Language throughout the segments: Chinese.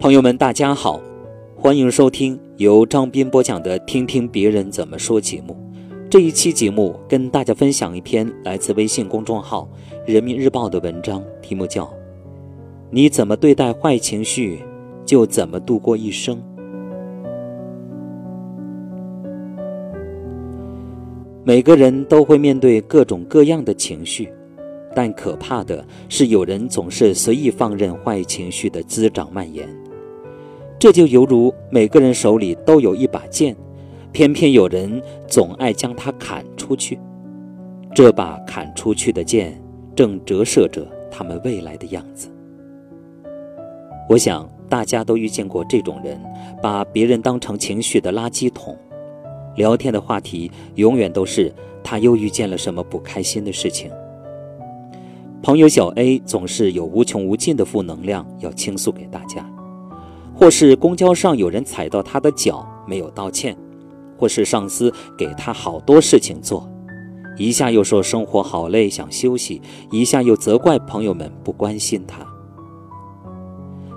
朋友们，大家好，欢迎收听由张斌播讲的《听听别人怎么说》节目。这一期节目跟大家分享一篇来自微信公众号《人民日报》的文章，题目叫《你怎么对待坏情绪，就怎么度过一生》。每个人都会面对各种各样的情绪。但可怕的是，有人总是随意放任坏情绪的滋长蔓延。这就犹如每个人手里都有一把剑，偏偏有人总爱将它砍出去。这把砍出去的剑，正折射着他们未来的样子。我想大家都遇见过这种人，把别人当成情绪的垃圾桶，聊天的话题永远都是他又遇见了什么不开心的事情。朋友小 A 总是有无穷无尽的负能量要倾诉给大家，或是公交上有人踩到他的脚没有道歉，或是上司给他好多事情做，一下又说生活好累想休息，一下又责怪朋友们不关心他。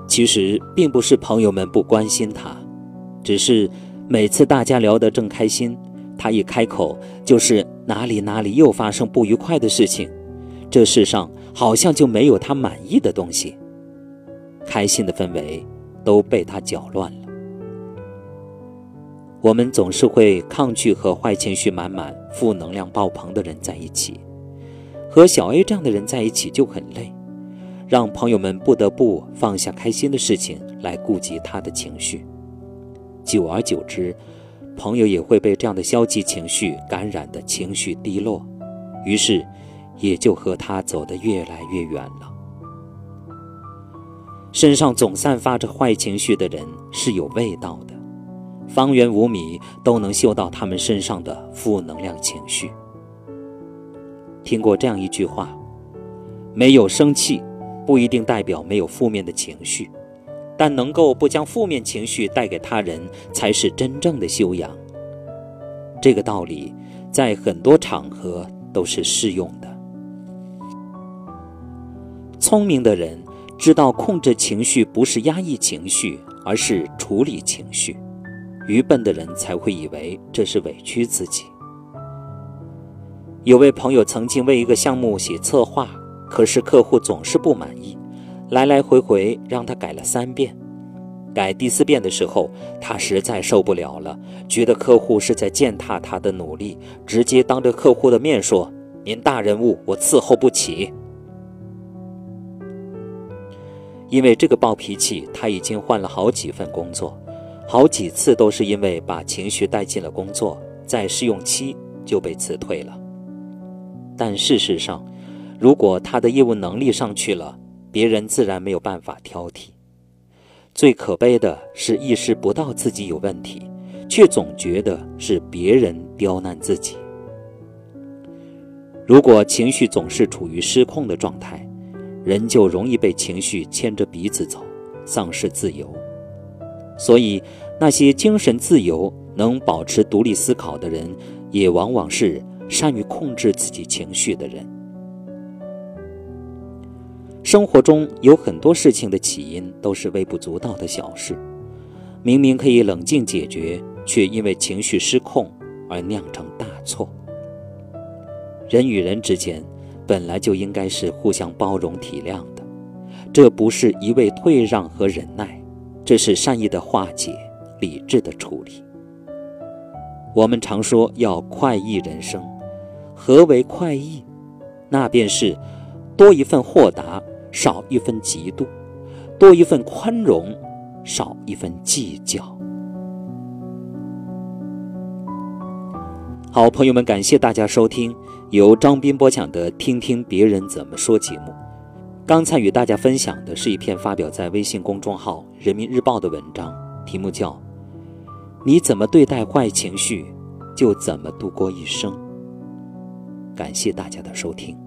其实并不是朋友们不关心他，只是每次大家聊得正开心，他一开口就是哪里哪里又发生不愉快的事情。这世上好像就没有他满意的东西，开心的氛围都被他搅乱了。我们总是会抗拒和坏情绪满满、负能量爆棚的人在一起，和小 A 这样的人在一起就很累，让朋友们不得不放下开心的事情来顾及他的情绪。久而久之，朋友也会被这样的消极情绪感染的情绪低落，于是。也就和他走得越来越远了。身上总散发着坏情绪的人是有味道的，方圆五米都能嗅到他们身上的负能量情绪。听过这样一句话：没有生气，不一定代表没有负面的情绪，但能够不将负面情绪带给他人，才是真正的修养。这个道理在很多场合都是适用的。聪明的人知道控制情绪不是压抑情绪，而是处理情绪；愚笨的人才会以为这是委屈自己。有位朋友曾经为一个项目写策划，可是客户总是不满意，来来回回让他改了三遍。改第四遍的时候，他实在受不了了，觉得客户是在践踏他的努力，直接当着客户的面说：“您大人物，我伺候不起。”因为这个暴脾气，他已经换了好几份工作，好几次都是因为把情绪带进了工作，在试用期就被辞退了。但事实上，如果他的业务能力上去了，别人自然没有办法挑剔。最可悲的是意识不到自己有问题，却总觉得是别人刁难自己。如果情绪总是处于失控的状态，人就容易被情绪牵着鼻子走，丧失自由。所以，那些精神自由、能保持独立思考的人，也往往是善于控制自己情绪的人。生活中有很多事情的起因都是微不足道的小事，明明可以冷静解决，却因为情绪失控而酿成大错。人与人之间。本来就应该是互相包容体谅的，这不是一味退让和忍耐，这是善意的化解，理智的处理。我们常说要快意人生，何为快意？那便是多一份豁达，少一分嫉妒；多一份宽容，少一分计较。好，朋友们，感谢大家收听由张斌播讲的《听听别人怎么说》节目。刚才与大家分享的是一篇发表在微信公众号《人民日报》的文章，题目叫《你怎么对待坏情绪，就怎么度过一生》。感谢大家的收听。